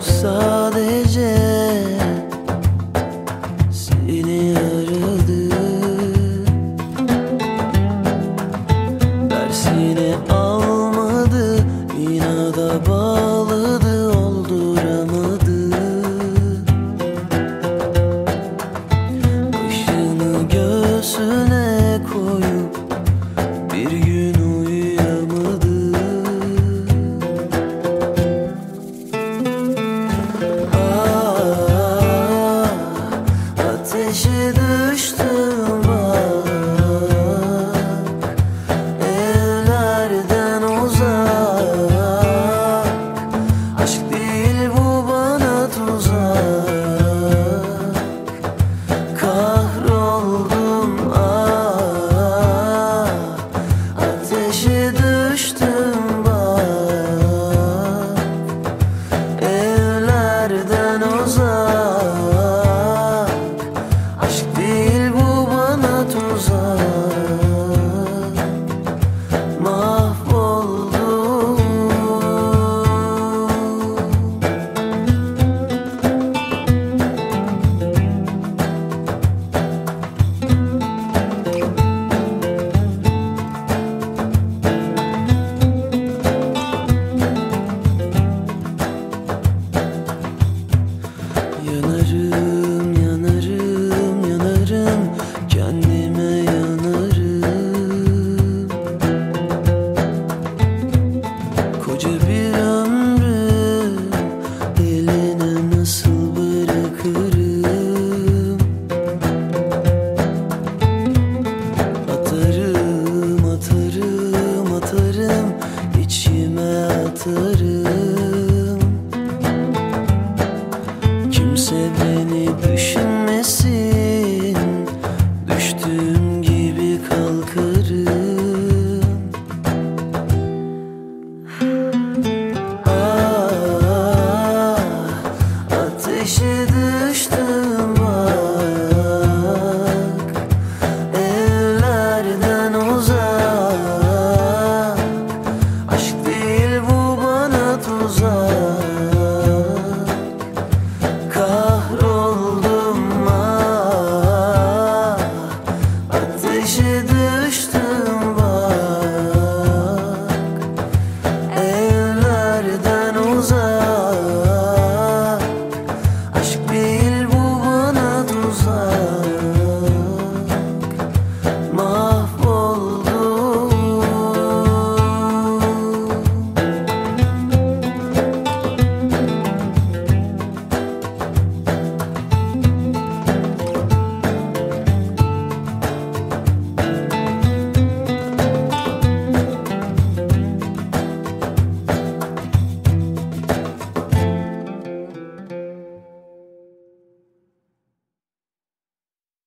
sadece seni aradı. Dersini almadı inada bağlı. ateşe düştüm. said 是